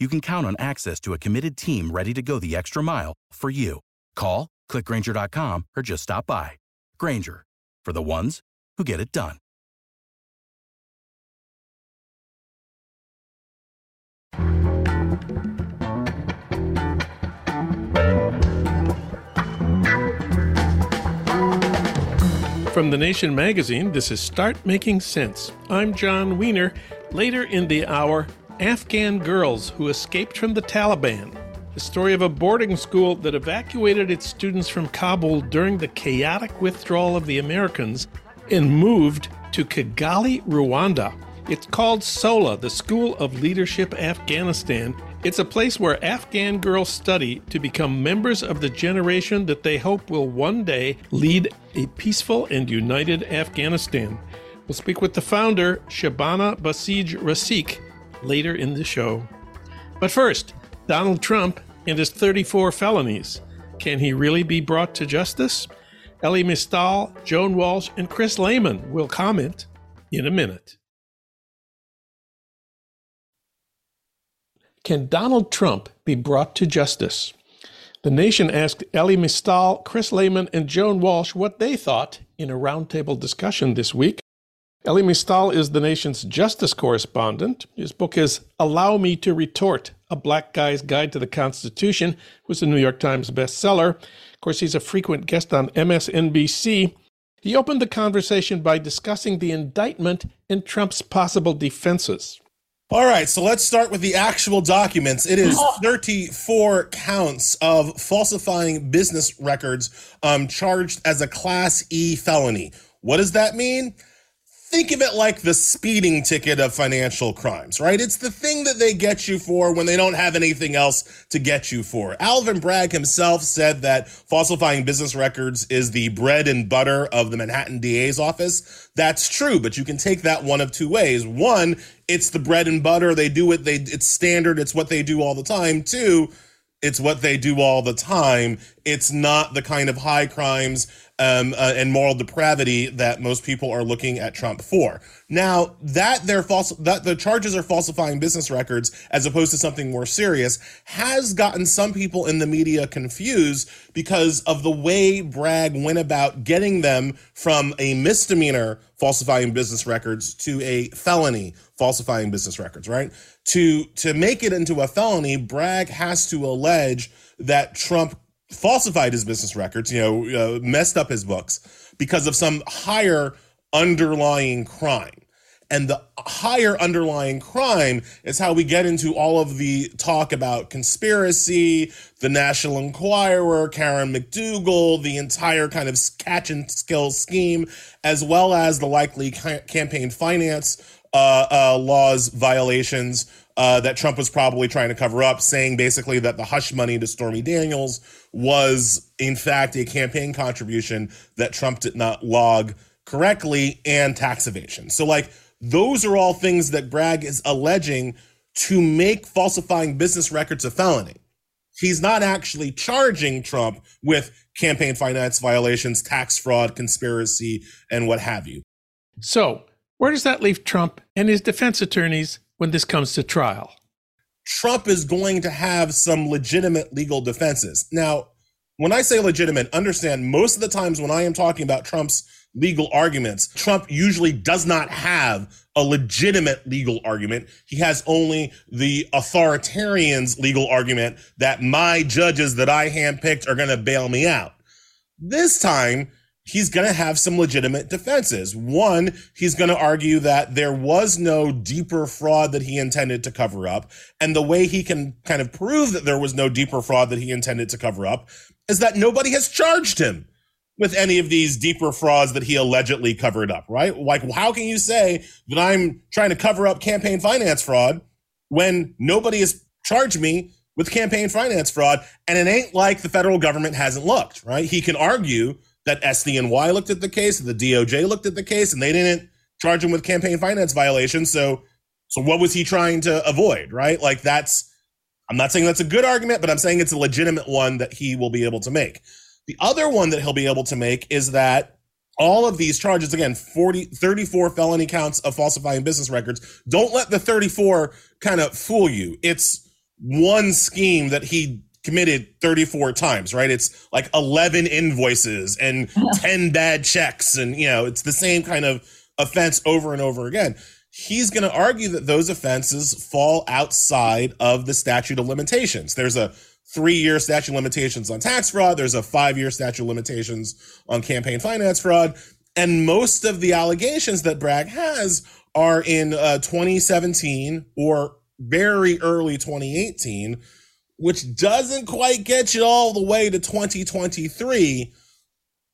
you can count on access to a committed team ready to go the extra mile for you. Call, clickgranger.com, or just stop by. Grainger, for the ones who get it done. From The Nation magazine, this is Start Making Sense. I'm Jon Wiener. Later in the hour, Afghan girls who escaped from the Taliban. The story of a boarding school that evacuated its students from Kabul during the chaotic withdrawal of the Americans and moved to Kigali, Rwanda. It's called SOLA, the School of Leadership Afghanistan. It's a place where Afghan girls study to become members of the generation that they hope will one day lead a peaceful and united Afghanistan. We'll speak with the founder, Shabana Basij Rasikh, later in the show. But first, Donald Trump and his 34 felonies. Can he really be brought to justice? Elie Mystal, Joan Walsh, and Chris Lehmann will comment in a minute. Can Donald Trump be brought to justice? The Nation asked Elie Mystal, Chris Lehmann, and Joan Walsh what they thought in a roundtable discussion this week. Elie Mystal is the nation's justice correspondent. His book is Allow Me to Retort A Black Guy's Guide to the Constitution, was a New York Times bestseller. Of course, he's a frequent guest on MSNBC. He opened the conversation by discussing the indictment and Trump's possible defenses. All right, so let's start with the actual documents. It is 34 counts of falsifying business records um, charged as a Class E felony. What does that mean? Think of it like the speeding ticket of financial crimes, right? It's the thing that they get you for when they don't have anything else to get you for. Alvin Bragg himself said that falsifying business records is the bread and butter of the Manhattan DA's office. That's true, but you can take that one of two ways. One, it's the bread and butter. They do it, they it's standard, it's what they do all the time. Two, it's what they do all the time. It's not the kind of high crimes um, uh, and moral depravity that most people are looking at Trump for. Now that they're false, that the charges are falsifying business records as opposed to something more serious has gotten some people in the media confused because of the way Bragg went about getting them from a misdemeanor falsifying business records to a felony falsifying business records, right? To to make it into a felony, Bragg has to allege that Trump falsified his business records, you know, uh, messed up his books because of some higher underlying crime. And the higher underlying crime is how we get into all of the talk about conspiracy, the National Enquirer, Karen McDougal, the entire kind of catch and kill scheme, as well as the likely ca- campaign finance uh, uh, laws violations uh, that Trump was probably trying to cover up, saying basically that the hush money to Stormy Daniels was, in fact, a campaign contribution that Trump did not log correctly and tax evasion. So, like, those are all things that Bragg is alleging to make falsifying business records a felony. He's not actually charging Trump with campaign finance violations, tax fraud, conspiracy, and what have you. So, where does that leave Trump and his defense attorneys when this comes to trial? Trump is going to have some legitimate legal defenses. Now, when I say legitimate, understand most of the times when I am talking about Trump's legal arguments, Trump usually does not have a legitimate legal argument. He has only the authoritarian's legal argument that my judges that I handpicked are going to bail me out. This time, he's going to have some legitimate defenses. One, he's going to argue that there was no deeper fraud that he intended to cover up. And the way he can kind of prove that there was no deeper fraud that he intended to cover up is that nobody has charged him with any of these deeper frauds that he allegedly covered up, right? Like, how can you say that I'm trying to cover up campaign finance fraud when nobody has charged me with campaign finance fraud? And it ain't like the federal government hasn't looked, right? He can argue that SDNY looked at the case, the DOJ looked at the case, and they didn't charge him with campaign finance violations. So, so what was he trying to avoid, right? Like that's, I'm not saying that's a good argument, but I'm saying it's a legitimate one that he will be able to make. The other one that he'll be able to make is that all of these charges, again, 40, 34 felony counts of falsifying business records. Don't let the 34 kind of fool you. It's one scheme that he committed 34 times, right? It's like 11 invoices and 10 bad checks. And, you know, it's the same kind of offense over and over again. He's going to argue that those offenses fall outside of the statute of limitations. There's a three year statute limitations on tax fraud. There's a five year statute limitations on campaign finance fraud. And most of the allegations that Bragg has are in uh, 2017 or very early 2018, which doesn't quite get you all the way to 2023,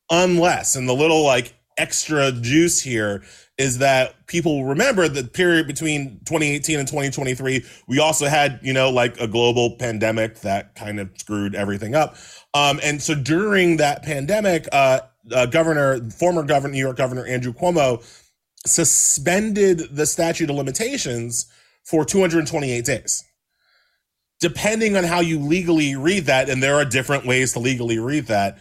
unless, and the little like extra juice here is that people remember the period between 2018 and 2023. We also had, you know, like a global pandemic that kind of screwed everything up. Um, and so during that pandemic, uh, uh, Governor, former Governor, New York Governor Andrew Cuomo suspended the statute of limitations for 228 days. Depending on how you legally read that, and there are different ways to legally read that,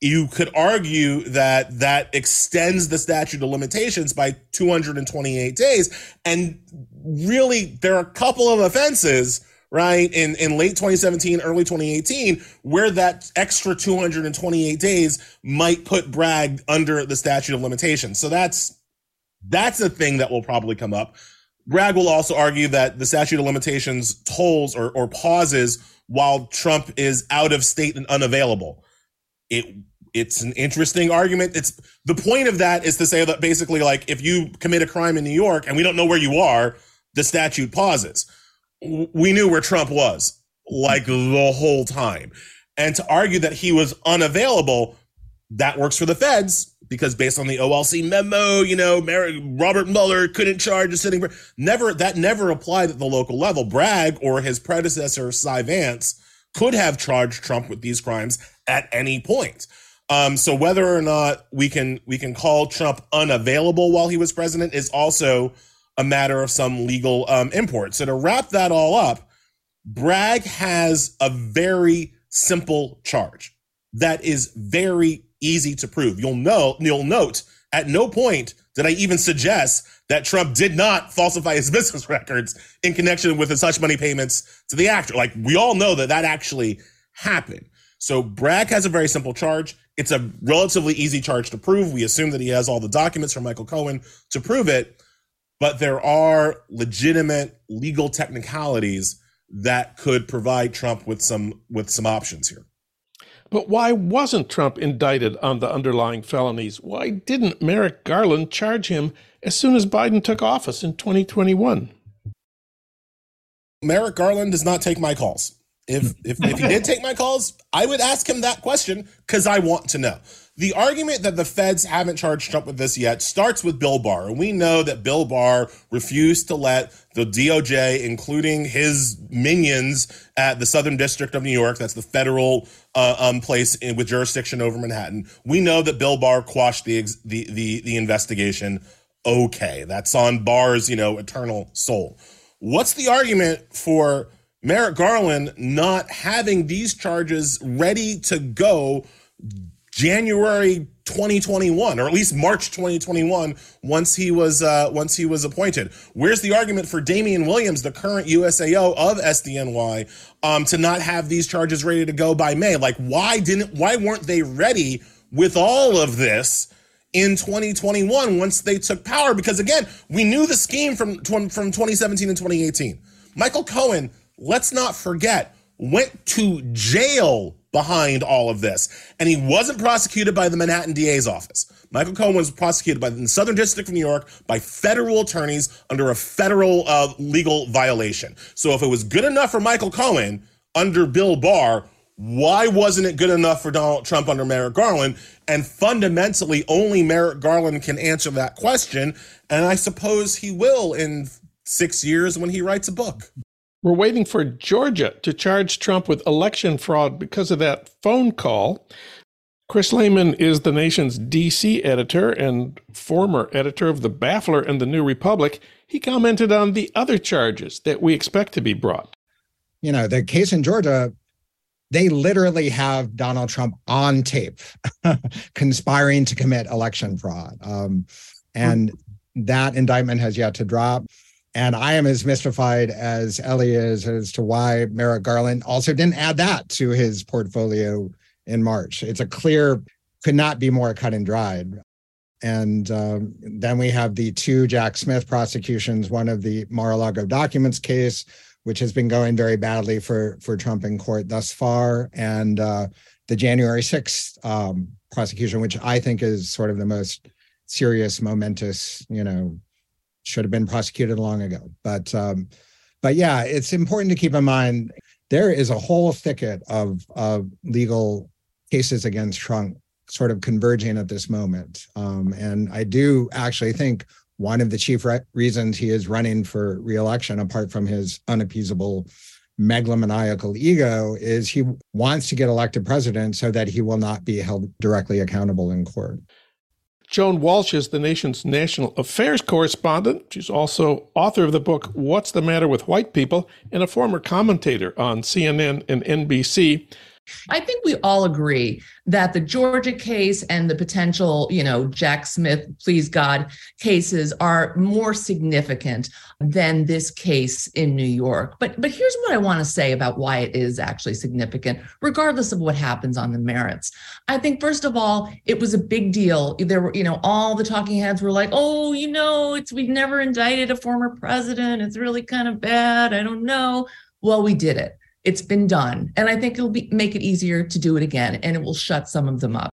you could argue that that extends the statute of limitations by 228 days. And really, there are a couple of offenses, right, in, in late 2017, early 2018, where that extra 228 days might put Bragg under the statute of limitations. So that's that's a thing that will probably come up. Bragg will also argue that the statute of limitations tolls or, or pauses while Trump is out of state and unavailable. It it's an interesting argument. It's the point of that is to say that basically, like, if you commit a crime in New York and we don't know where you are, the statute pauses. We knew where Trump was like the whole time. And to argue that he was unavailable, that works for the feds because based on the OLC memo, you know, Robert Mueller couldn't charge a sitting. Never that never applied at the local level. Bragg or his predecessor Cy Vance could have charged Trump with these crimes at any point. Um, so whether or not we can we can call Trump unavailable while he was president is also a matter of some legal um, import. So to wrap that all up, Bragg has a very simple charge that is very easy to prove. You'll know you'll note at no point did I even suggest that Trump did not falsify his business records in connection with his hush money payments to the actor. Like we all know that that actually happened. So Bragg has a very simple charge. It's a relatively easy charge to prove. We assume that he has all the documents from Michael Cohen to prove it, but there are legitimate legal technicalities that could provide Trump with some with some options here. But why wasn't Trump indicted on the underlying felonies? Why didn't Merrick Garland charge him as soon as Biden took office in 2021? Merrick Garland does not take my calls. If, if, if he did take my calls, I would ask him that question because I want to know. The argument that the feds haven't charged Trump with this yet starts with Bill Barr. And we know that Bill Barr refused to let the DOJ, including his minions at the Southern District of New York, that's the federal uh, um, place in, with jurisdiction over Manhattan. We know that Bill Barr quashed the, the, the, the investigation. Okay, that's on Barr's, you know, eternal soul. What's the argument for Merrick Garland not having these charges ready to go January 2021 or at least March 2021 once he was uh, once he was appointed. Where's the argument for Damian Williams, the current USAO of SDNY, um, to not have these charges ready to go by May? Like why didn't why weren't they ready with all of this? in 2021 once they took power because again we knew the scheme from from 2017 and 2018 michael cohen let's not forget went to jail behind all of this. And he wasn't prosecuted by the Manhattan DA's office. Michael Cohen was prosecuted by the Southern District of New York by federal attorneys under a federal uh, legal violation. So if it was good enough for Michael Cohen under Bill Barr, why wasn't it good enough for Donald Trump under Merrick Garland? And fundamentally, only Merrick Garland can answer that question. And I suppose he will in six years when he writes a book. We're waiting for Georgia to charge Trump with election fraud because of that phone call. Chris Lehmann is the nation's DC editor and former editor of The Baffler and The New Republic. He commented on the other charges that we expect to be brought. You know, the case in Georgia, they literally have Donald Trump on tape conspiring to commit election fraud. Um, and that indictment has yet to drop. And I am as mystified as Elie is as to why Merrick Garland also didn't add that to his portfolio in March. It's a clear, could not be more cut and dried. And um, then we have the two Jack Smith prosecutions, one of the Mar-a-Lago documents case, which has been going very badly for, for Trump in court thus far, and uh, the January 6th um, prosecution, which I think is sort of the most serious, momentous, you know, should have been prosecuted long ago. But um, but yeah, it's important to keep in mind there is a whole thicket of of legal cases against Trump sort of converging at this moment. Um, and I do actually think one of the chief re- reasons he is running for reelection, apart from his unappeasable megalomaniacal ego, is he wants to get elected president so that he will not be held directly accountable in court. Joan Walsh is the nation's national affairs correspondent. She's also author of the book What's the Matter with White People and a former commentator on CNN and NBC. I think we all agree that the Georgia case and the potential, you know, Jack Smith, please God, cases are more significant than this case in New York. But but here's what I want to say about why it is actually significant, regardless of what happens on the merits. I think first of all, it was a big deal. There were, you know, all the talking heads were like, "Oh, you know, it's we've never indicted a former president. It's really kind of bad. I don't know." Well, we did it it's been done. And I think it'll be, make it easier to do it again and it will shut some of them up.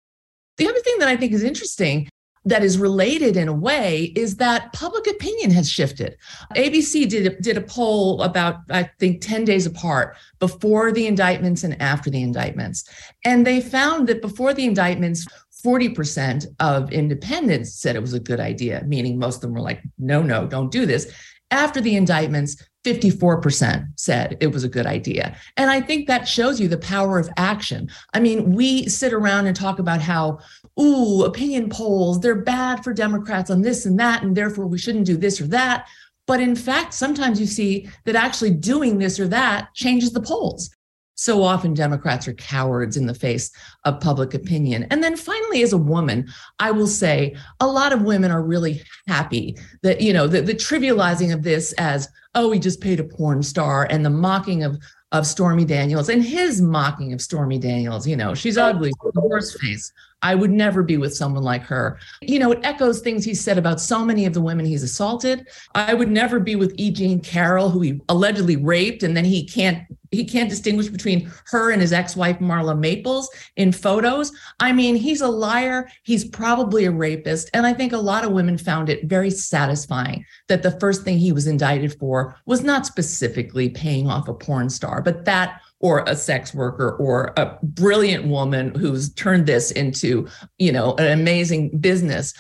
The other thing that I think is interesting that is related in a way is that public opinion has shifted. ABC did, did a poll about, I think, 10 days apart before the indictments and after the indictments. And they found that before the indictments, 40% of independents said it was a good idea, meaning most of them were like, no, no, don't do this. After the indictments, 54% said it was a good idea. And I think that shows you the power of action. I mean, we sit around and talk about how, ooh, opinion polls, they're bad for Democrats on this and that, and therefore we shouldn't do this or that. But in fact, sometimes you see that actually doing this or that changes the polls. So often Democrats are cowards in the face of public opinion. And then finally, as a woman, I will say a lot of women are really happy that, you know, the, the trivializing of this as, oh, he just paid a porn star and the mocking of of Stormy Daniels and his mocking of Stormy Daniels. You know, she's oh, ugly, the worst face. I would never be with someone like her. You know, it echoes things he said about so many of the women he's assaulted. I would never be with E. Jean Carroll, who he allegedly raped, and then he can't he can't distinguish between her and his ex-wife Marla Maples in photos. I mean, he's a liar. He's probably a rapist, and I think a lot of women found it very satisfying that the first thing he was indicted for was not specifically paying off a porn star, but that or a sex worker or a brilliant woman who's turned this into, you know, an amazing business.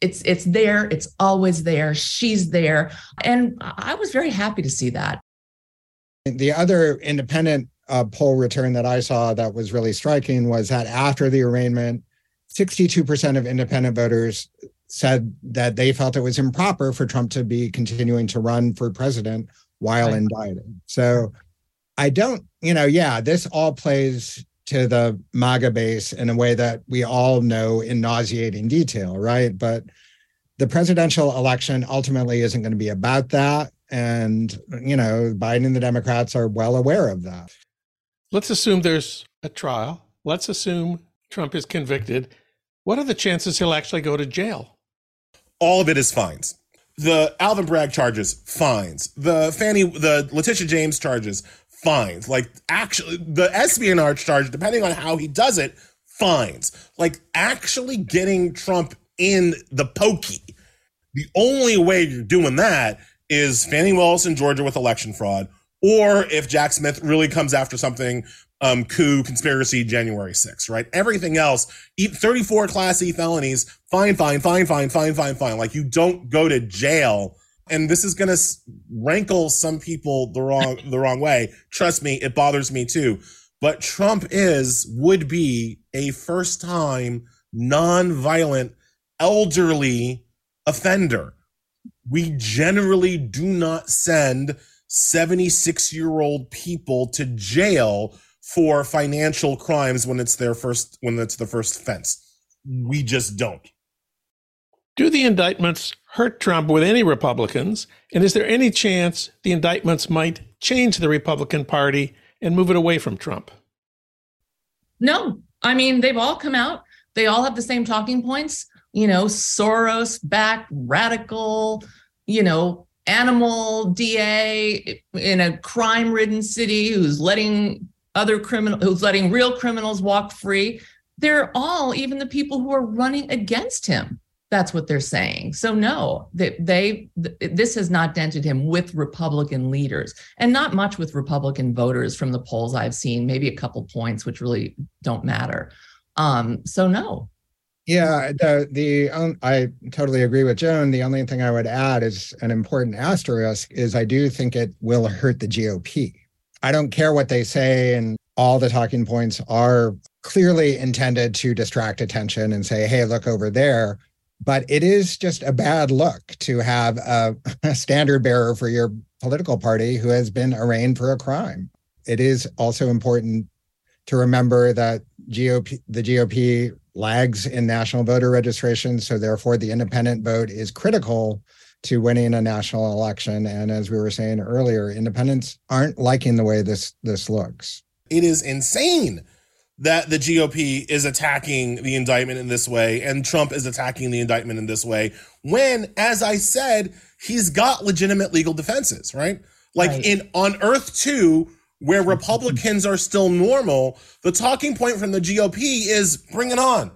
It's it's there, it's always there. She's there. And I was very happy to see that. The other independent uh, poll return that I saw that was really striking was that after the arraignment, 62% of independent voters said that they felt it was improper for Trump to be continuing to run for president while right. indicted. So I don't, you know, yeah, this all plays to the MAGA base in a way that we all know in nauseating detail, right? But the presidential election ultimately isn't going to be about that. And, you know, Biden and the Democrats are well aware of that. Let's assume there's a trial. Let's assume Trump is convicted. What are the chances he'll actually go to jail? All of it is fines. The Alvin Bragg charges, fines. The Fani, the Letitia James charges, fines. Like actually, the espionage charge, depending on how he does it, fines. Like actually getting Trump in the pokey. The only way you're doing that is Fani Willis in Georgia with election fraud, or if Jack Smith really comes after something um, coup, conspiracy, January 6th, right? Everything else, 34 Class E felonies, fine, fine, fine, fine, fine, fine, fine. Like you don't go to jail. And this is going to rankle some people the wrong, the wrong way. Trust me, it bothers me too. But Trump is, would be a first time non-violent elderly offender. We generally do not send 76 year old people to jail for financial crimes when it's their first when it's the first offense. We just don't. Do the indictments hurt Trump with any Republicans? And is there any chance the indictments might change the Republican Party and move it away from Trump? No. I mean, they've all come out. They all have the same talking points, you know, Soros back radical, you know, animal DA in a crime ridden city who's letting other criminal who's letting real criminals walk free. They're all, even the people who are running against him. That's what they're saying. So no, they, they this has not dented him with Republican leaders, and not much with Republican voters from the polls I've seen. Maybe a couple points, which really don't matter. Um, so no. Yeah, the the um, I totally agree with Joan. The only thing I would add is an important asterisk is I do think it will hurt the GOP. I don't care what they say, and all the talking points are clearly intended to distract attention and say, hey, look over there. But it is just a bad look to have a, a standard bearer for your political party who has been arraigned for a crime. It is also important to remember that GOP, the GOP lags in national voter registration. So therefore, the independent vote is critical to winning a national election. And as we were saying earlier, independents aren't liking the way this this looks. It is insane that the GOP is attacking the indictment in this way and Trump is attacking the indictment in this way when, as I said, he's got legitimate legal defenses, right? Like right. in on Earth 2, where Republicans are still normal, the talking point from the GOP is bring it on.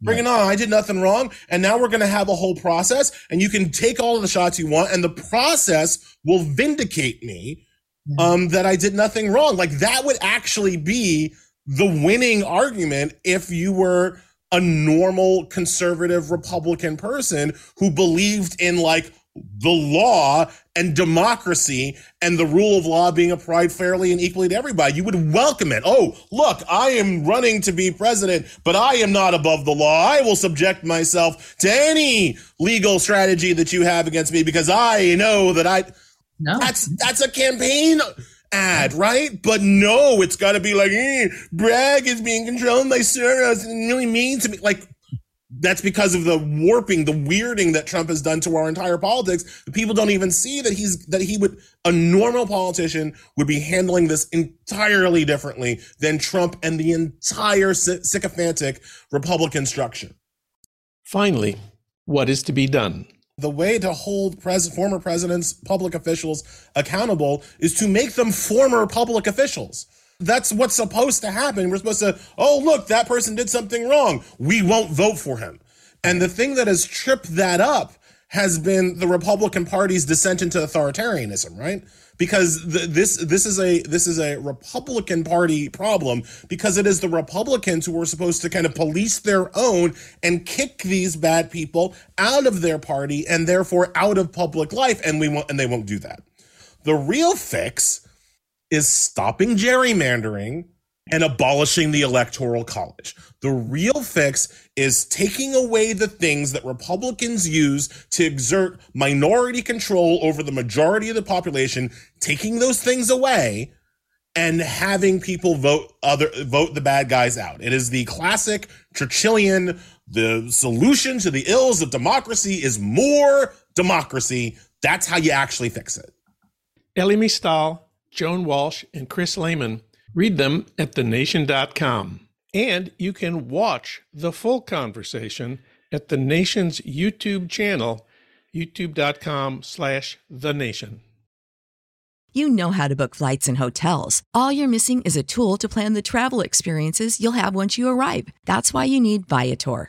Bring it on. I did nothing wrong. And now we're going to have a whole process and you can take all of the shots you want and the process will vindicate me um, that I did nothing wrong. Like that would actually be the winning argument if you were a normal conservative Republican person who believed in like the law and democracy and the rule of law being applied fairly and equally to everybody. You would welcome it. Oh, look, I am running to be president, but I am not above the law. I will subject myself to any legal strategy that you have against me because I know that I. No. That's that's a campaign ad, right? But no, it's got to be like, eh, Bragg is being controlled by Soros and really mean to me. Like, that's because of the warping, the weirding that Trump has done to our entire politics. People don't even see that he's that he would a normal politician would be handling this entirely differently than Trump and the entire sycophantic Republican structure. Finally, what is to be done? The way to hold pres- former presidents, public officials accountable is to make them former public officials. That's what's supposed to happen. We're supposed to, oh, look, that person did something wrong. We won't vote for him. And the thing that has tripped that up has been the Republican Party's descent into authoritarianism, right? Because the, this this is a this is a Republican Party problem because it is the Republicans who are supposed to kind of police their own and kick these bad people out of their party and therefore out of public life, and we won't and they won't do that. The real fix is stopping gerrymandering and abolishing the electoral college. The real fix is taking away the things that Republicans use to exert minority control over the majority of the population, taking those things away and having people vote other vote the bad guys out. It is the classic Churchillian the solution to the ills of democracy is more democracy. That's how you actually fix it. Elie Mystal, Joan Walsh, and Chris Lehmann. Read them at thenation.com. And you can watch the full conversation at the Nation's YouTube channel, youtube.com slash the nation. You know how to book flights and hotels. All you're missing is a tool to plan the travel experiences you'll have once you arrive. That's why you need Viator.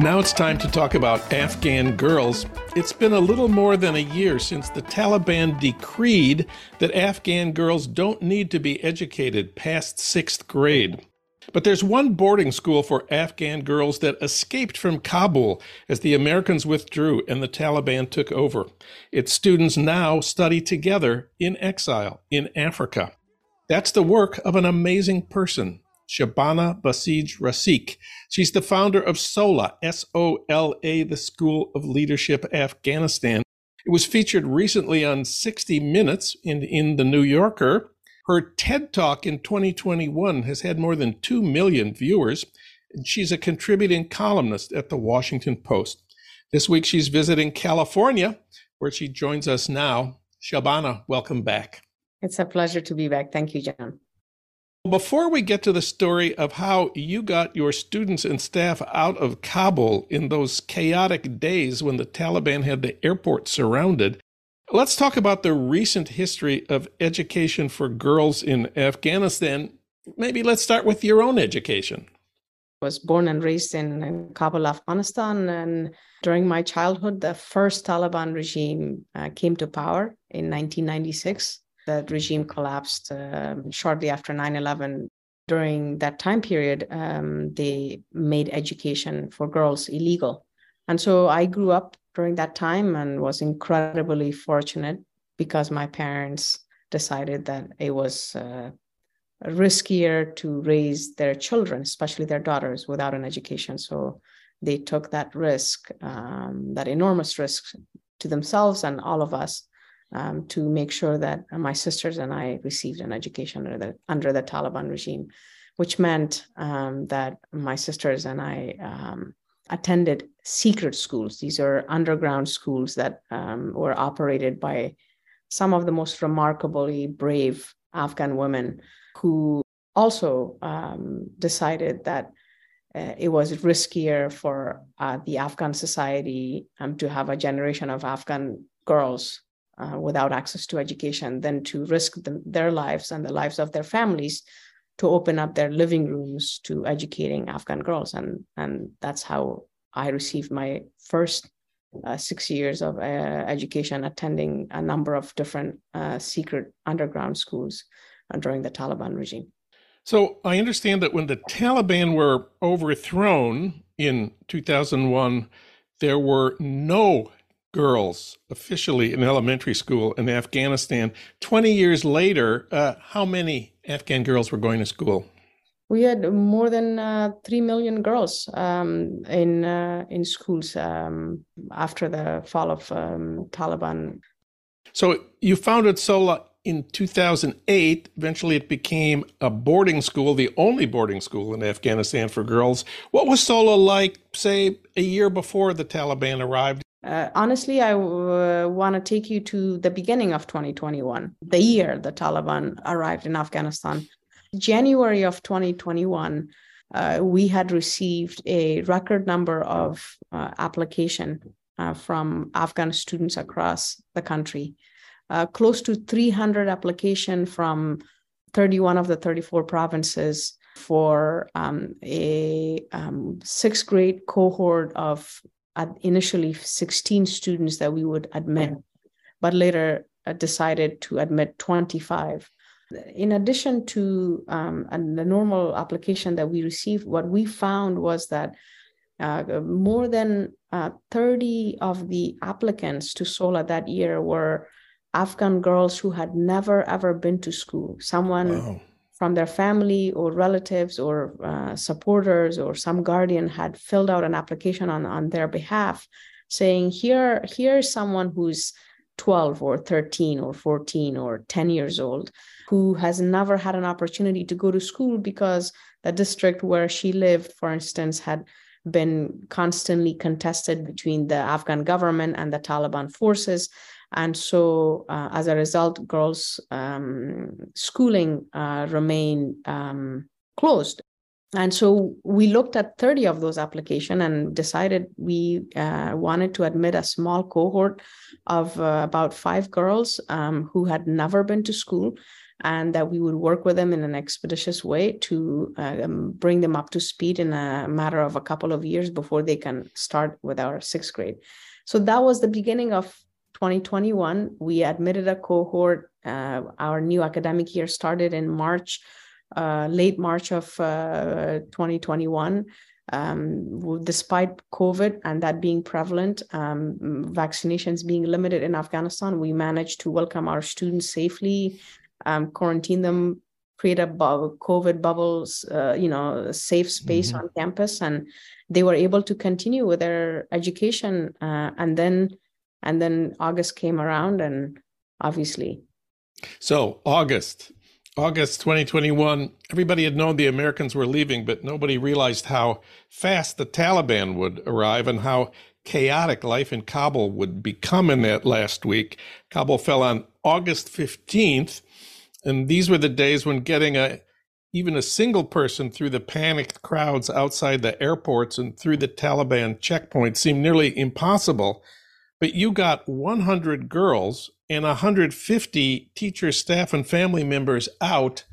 Now it's time to talk about Afghan girls. It's been a little more than a year since the Taliban decreed that Afghan girls don't need to be educated past sixth grade. But there's one boarding school for Afghan girls that escaped from Kabul as the Americans withdrew and the Taliban took over. Its students now study together in exile in Africa. That's the work of an amazing person, Shabana Basij Rasikh. She's the founder of SOLA, S O L A, the School of Leadership Afghanistan. It was featured recently on 60 Minutes in, in The New Yorker. Her TED Talk in 2021 has had more than 2 million viewers, and she's a contributing columnist at The Washington Post. This week she's visiting California, where she joins us now. Shabana, welcome back. It's a pleasure to be back. Thank you, Jon. Before we get to the story of how you got your students and staff out of Kabul in those chaotic days when the Taliban had the airport surrounded, let's talk about the recent history of education for girls in Afghanistan. Maybe let's start with your own education. I was born and raised in Kabul, Afghanistan, and during my childhood, the first Taliban regime uh, came to power in 1996 the regime collapsed um, shortly after 9 11. During that time period, um, they made education for girls illegal. And so I grew up during that time and was incredibly fortunate because my parents decided that it was uh, riskier to raise their children, especially their daughters, without an education. So they took that risk, um, that enormous risk to themselves and all of us um, to make sure that my sisters and I received an education under the under the Taliban regime, which meant um, that my sisters and I um, attended secret schools. These are underground schools that um, were operated by some of the most remarkably brave Afghan women who also um, decided that uh, it was riskier for uh, the Afghan society um, to have a generation of Afghan girls uh, without access to education than to risk the, their lives and the lives of their families to open up their living rooms to educating Afghan girls. And, and that's how I received my first uh, six years of uh, education, attending a number of different uh, secret underground schools during the Taliban regime. So I understand that when the Taliban were overthrown in 2001, there were no girls officially in elementary school in Afghanistan. 20 years later, uh, how many Afghan girls were going to school? We had more than uh, 3 million girls um, in, uh, in schools um, after the fall of um, Taliban. So you founded SOLA in 2008. Eventually, it became a boarding school, the only boarding school in Afghanistan for girls. What was SOLA like, say, a year before the Taliban arrived? Uh, honestly, I uh, want to take you to the beginning of 2021, the year the Taliban arrived in Afghanistan. January of 2021, uh, we had received a record number of uh, application uh, from Afghan students across the country. Close to 300 application from 31 of the 34 provinces for um, a um, sixth grade cohort of initially 16 students that we would admit, but later uh, decided to admit 25. In addition to um, the normal application that we received, what we found was that uh, more than uh, 30 of the applicants to SOLA that year were Afghan girls who had never ever been to school. Someone wow from their family or relatives or uh, supporters or some guardian had filled out an application on, on their behalf saying here here's someone who's 12 or 13 or 14 or 10 years old who has never had an opportunity to go to school because the district where she lived for instance had been constantly contested between the afghan government and the taliban forces and so, uh, as a result, girls' um, schooling uh, remain um, closed. And so we looked at 30 of those applications and decided we uh, wanted to admit a small cohort of uh, about five girls um, who had never been to school and that we would work with them in an expeditious way to um, bring them up to speed in a matter of a couple of years before they can start with our sixth grade. So that was the beginning of 2021, we admitted a cohort. Uh, our new academic year started in March, uh, late March of uh, 2021. Um, despite COVID and that being prevalent, um, vaccinations being limited in Afghanistan, we managed to welcome our students safely, um, quarantine them, create a bu- COVID bubbles, uh, you know, safe space mm-hmm. on campus, and they were able to continue with their education. Uh, and then and then August came around, and obviously. So, August, August 2021, everybody had known the Americans were leaving, but nobody realized how fast the Taliban would arrive and how chaotic life in Kabul would become in that last week. Kabul fell on August 15th, and these were the days when getting a even a single person through the panicked crowds outside the airports and through the Taliban checkpoints seemed nearly impossible but you got 100 girls and 150 teachers, staff, and family members out.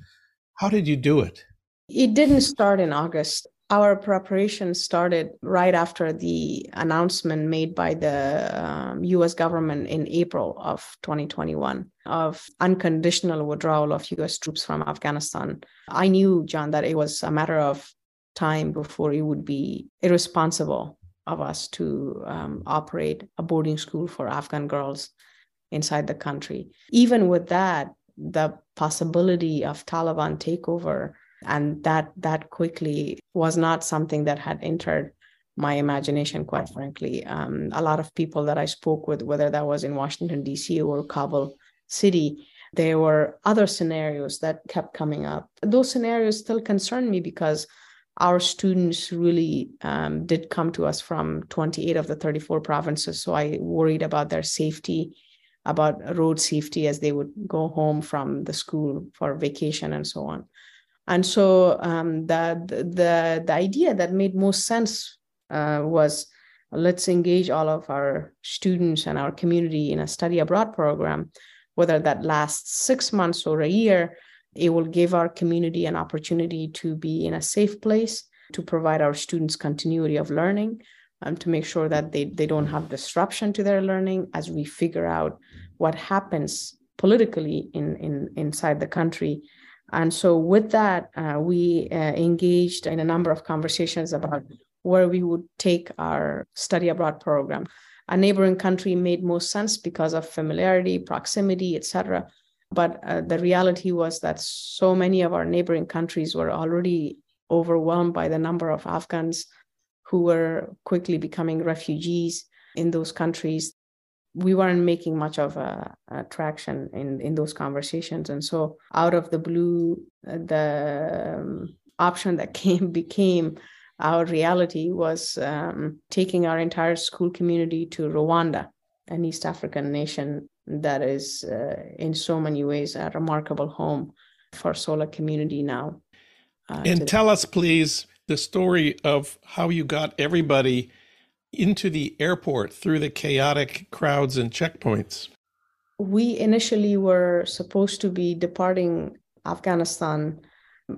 How did you do it? It didn't start in August. Our preparation started right after the announcement made by the um, US government in April of 2021 of unconditional withdrawal of US troops from Afghanistan. I knew, Jon, that it was a matter of time before it would be irresponsible of us to um, operate a boarding school for Afghan girls inside the country. Even with that, the possibility of Taliban takeover and that that quickly was not something that had entered my imagination, quite frankly. Um, a lot of people that I spoke with, whether that was in Washington, D.C. or Kabul City, there were other scenarios that kept coming up. Those scenarios still concern me because our students really um, did come to us from 28 of the 34 provinces. So I worried about their safety, about road safety as they would go home from the school for vacation and so on. And so um, the, the, the idea that made most sense uh, was let's engage all of our students and our community in a study abroad program, whether that lasts six months or a year it will give our community an opportunity to be in a safe place, to provide our students continuity of learning, um, to make sure that they, they don't have disruption to their learning as we figure out what happens politically in, in inside the country. And so with that, uh, we uh, engaged in a number of conversations about where we would take our study abroad program. a neighboring country made most sense because of familiarity, proximity, etc. But uh, the reality was that so many of our neighboring countries were already overwhelmed by the number of Afghans who were quickly becoming refugees in those countries. We weren't making much of a, a traction in, in those conversations. And so, out of the blue, uh, the um, option that came became our reality was um, taking our entire school community to Rwanda, an East African nation that is, uh, in so many ways, a remarkable home for SOLA community now. Uh, and tell us, please, the story of how you got everybody into the airport through the chaotic crowds and checkpoints. We initially were supposed to be departing Afghanistan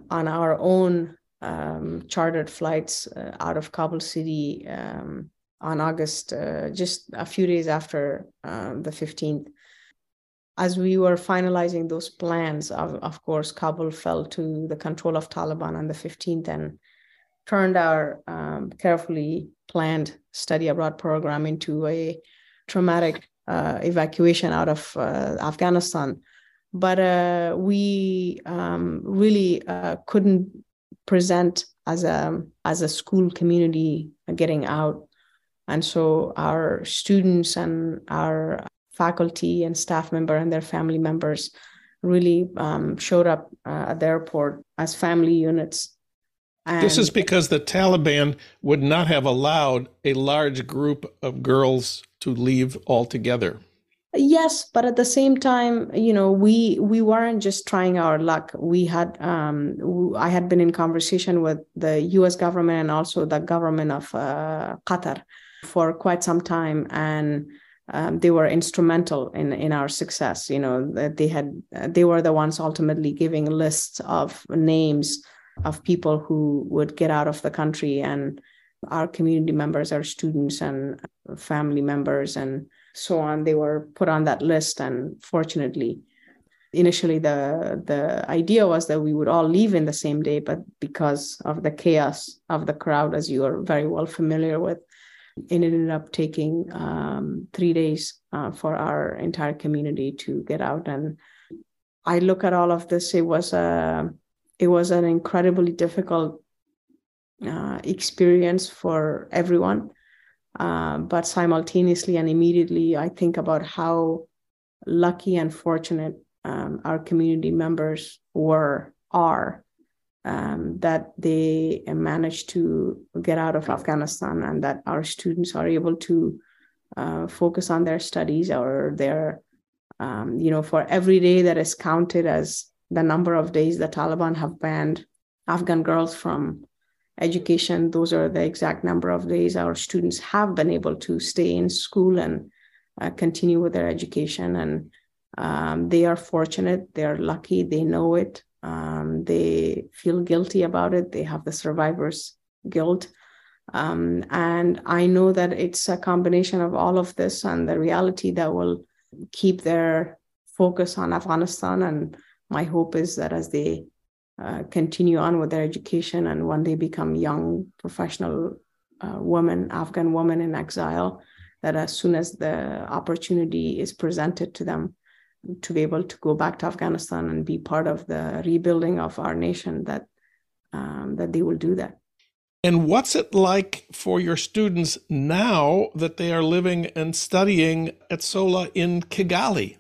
on our own um, chartered flights uh, out of Kabul city um, on August, uh, just a few days after um, the 15th. As we were finalizing those plans, of, of course, Kabul fell to the control of Taliban on the 15th and turned our um, carefully planned study abroad program into a traumatic uh, evacuation out of uh, Afghanistan. But uh, we um, really uh, couldn't present as a as a school community getting out and so our students and our faculty and staff member and their family members really um, showed up uh, at the airport as family units and this is because the Taliban would not have allowed a large group of girls to leave altogether. Yes, but at the same time, you know, we we weren't just trying our luck. We had um, I had been in conversation with the U.S. government and also the government of uh, Qatar for quite some time, and um, they were instrumental in in our success. You know, they had they were the ones ultimately giving lists of names of people who would get out of the country and our community members, our students and family members and so on they were put on that list and fortunately initially the the idea was that we would all leave in the same day but because of the chaos of the crowd as you are very well familiar with it ended up taking um, three days uh, for our entire community to get out. And i look at all of this it was a it was an incredibly difficult uh, experience for everyone. Um, but simultaneously and immediately, I think about how lucky and fortunate um, our community members were, are, um, that they managed to get out of Afghanistan and that our students are able to uh, focus on their studies or their, um, you know, for every day that is counted as the number of days the Taliban have banned Afghan girls from education, those are the exact number of days our students have been able to stay in school and uh, continue with their education. And um, they are fortunate, they are lucky, they know it, um, they feel guilty about it, they have the survivor's guilt. Um, and I know that it's a combination of all of this and the reality that will keep their focus on Afghanistan. And my hope is that as they uh, continue on with their education and when they become young professional uh, women, Afghan women in exile, that as soon as the opportunity is presented to them to be able to go back to Afghanistan and be part of the rebuilding of our nation, that um, that they will do that. And what's it like for your students now that they are living and studying at SOLA in Kigali?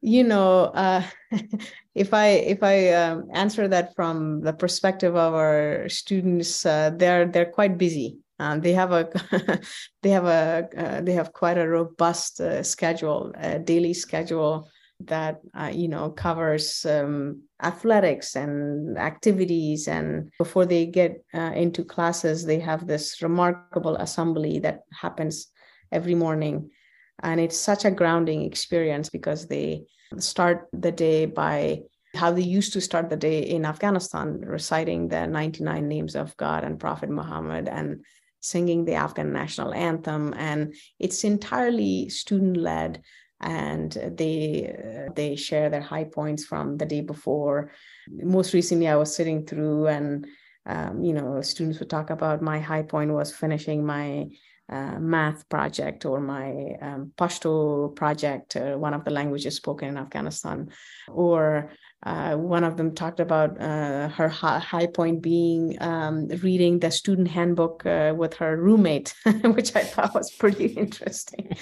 You know, uh, if I if I um, answer that from the perspective of our students, uh, they're they're quite busy. Um, they have a they have a uh, they have quite a robust uh, schedule, a daily schedule that uh, you know covers um, athletics and activities. And before they get uh, into classes, they have this remarkable assembly that happens every morning, and it's such a grounding experience because they start the day by how they used to start the day in Afghanistan, reciting the 99 names of God and Prophet Muhammad and singing the Afghan national anthem. And it's entirely student led and they they share their high points from the day before most recently i was sitting through and um, you know students would talk about my high point was finishing my uh, math project or my um, Pashto project, uh, one of the languages spoken in Afghanistan, or uh, one of them talked about uh, her high point being um, reading the student handbook uh, with her roommate, which I thought was pretty interesting.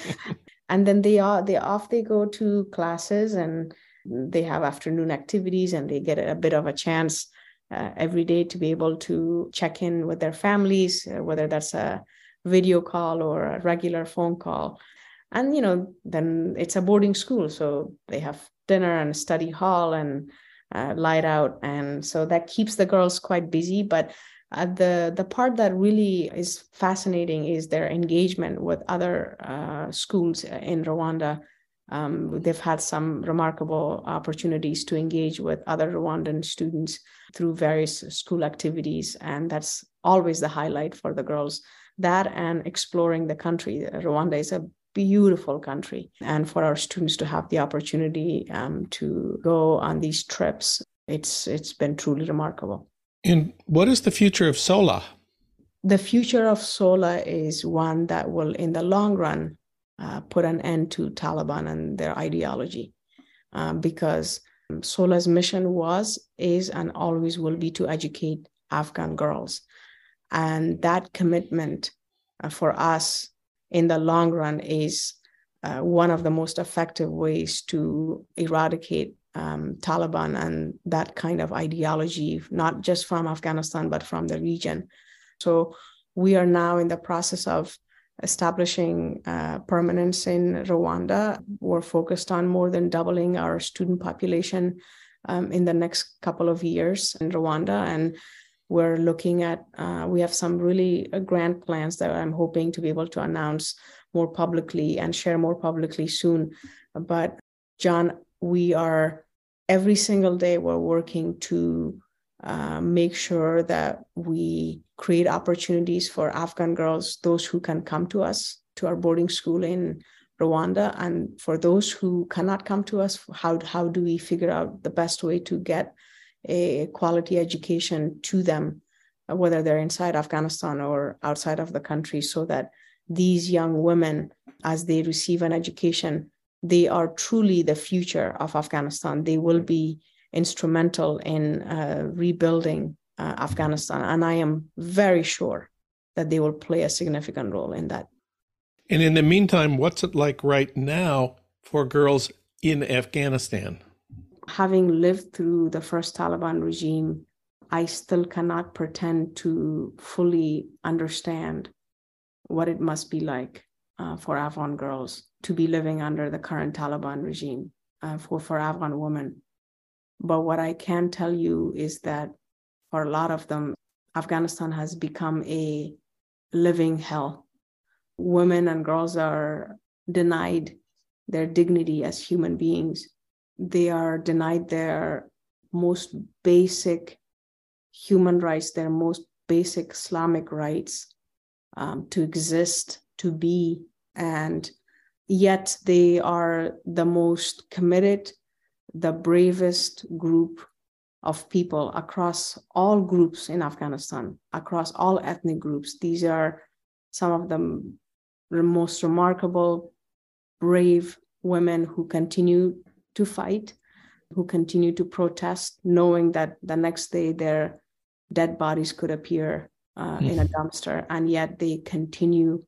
And then they are they off they go to classes and they have afternoon activities and they get a bit of a chance uh, every day to be able to check in with their families, uh, whether that's a video call or a regular phone call. And, you know, then it's a boarding school. So they have dinner and study hall and uh, light out. And so that keeps the girls quite busy. But uh, the the part that really is fascinating is their engagement with other uh, schools in Rwanda um, they've had some remarkable opportunities to engage with other Rwandan students through various school activities. And that's always the highlight for the girls. That and exploring the country. Rwanda is a beautiful country. And for our students to have the opportunity um, to go on these trips, it's it's been truly remarkable. And what is the future of SOLA? The future of SOLA is one that will, in the long run, uh, put an end to Taliban and their ideology uh, because SOLA's mission was, is, and always will be to educate Afghan girls. And that commitment uh, for us in the long run is uh, one of the most effective ways to eradicate um, Taliban and that kind of ideology, not just from Afghanistan, but from the region. So we are now in the process of establishing uh, permanence in Rwanda. We're focused on more than doubling our student population um, in the next couple of years in Rwanda. And we're looking at, uh, we have some really uh, grand plans that I'm hoping to be able to announce more publicly and share more publicly soon. But, Jon, we are every single day, we're working to uh, make sure that we create opportunities for Afghan girls, those who can come to us to our boarding school in Rwanda, and for those who cannot come to us, how how do we figure out the best way to get a quality education to them, whether they're inside Afghanistan or outside of the country, so that these young women, as they receive an education, they are truly the future of Afghanistan. They will be instrumental in uh, rebuilding uh, Afghanistan. And I am very sure that they will play a significant role in that. And in the meantime, what's it like right now for girls in Afghanistan? Having lived through the first Taliban regime, I still cannot pretend to fully understand what it must be like uh, for Afghan girls to be living under the current Taliban regime, uh, for, for Afghan women. But what I can tell you is that for a lot of them, Afghanistan has become a living hell. Women and girls are denied their dignity as human beings. They are denied their most basic human rights, their most basic Islamic rights um, to exist, to be, and yet they are the most committed, the bravest group of people across all groups in Afghanistan, across all ethnic groups. These are some of the most remarkable, brave women who continue to fight, who continue to protest, knowing that the next day their dead bodies could appear uh, mm. in a dumpster, and yet they continue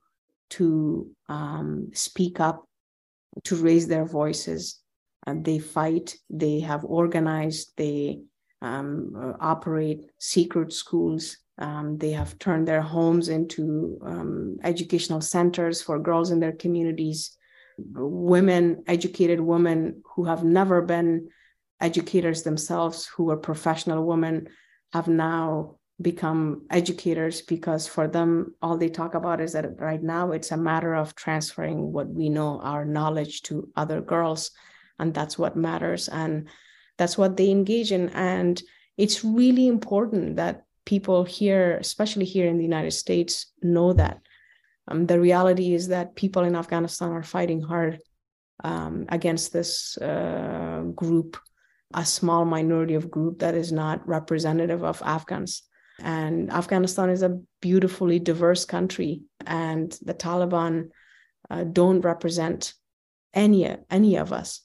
to um, speak up, to raise their voices. And they fight, they have organized, they um, uh, operate secret schools. Um, they have turned their homes into um, educational centers for girls in their communities. Women, educated women who have never been educators themselves, who are professional women, have now become educators because for them, all they talk about is that right now it's a matter of transferring what we know, our knowledge to other girls. And that's what matters. And that's what they engage in and it's really important that people here especially here in the united states know that um, the reality is that people in afghanistan are fighting hard um, against this uh, group a small minority of group that is not representative of afghans And Afghanistan is a beautifully diverse country, and the Taliban uh, don't represent any any of us.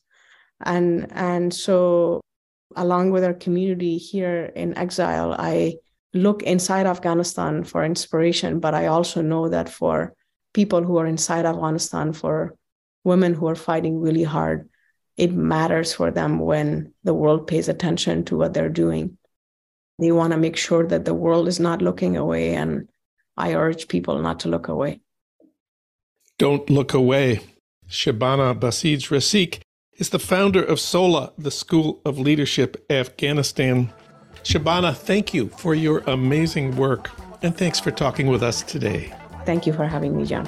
And and so, along with our community here in exile, I look inside Afghanistan for inspiration, but I also know that for people who are inside Afghanistan, for women who are fighting really hard, it matters for them when the world pays attention to what they're doing. They want to make sure that the world is not looking away, and I urge people not to look away. Don't look away. Shabana Basij-Rasikh is the founder of SOLA, the School of Leadership Afghanistan. Shabana, thank you for your amazing work, and thanks for talking with us today. Thank you for having me, Jon.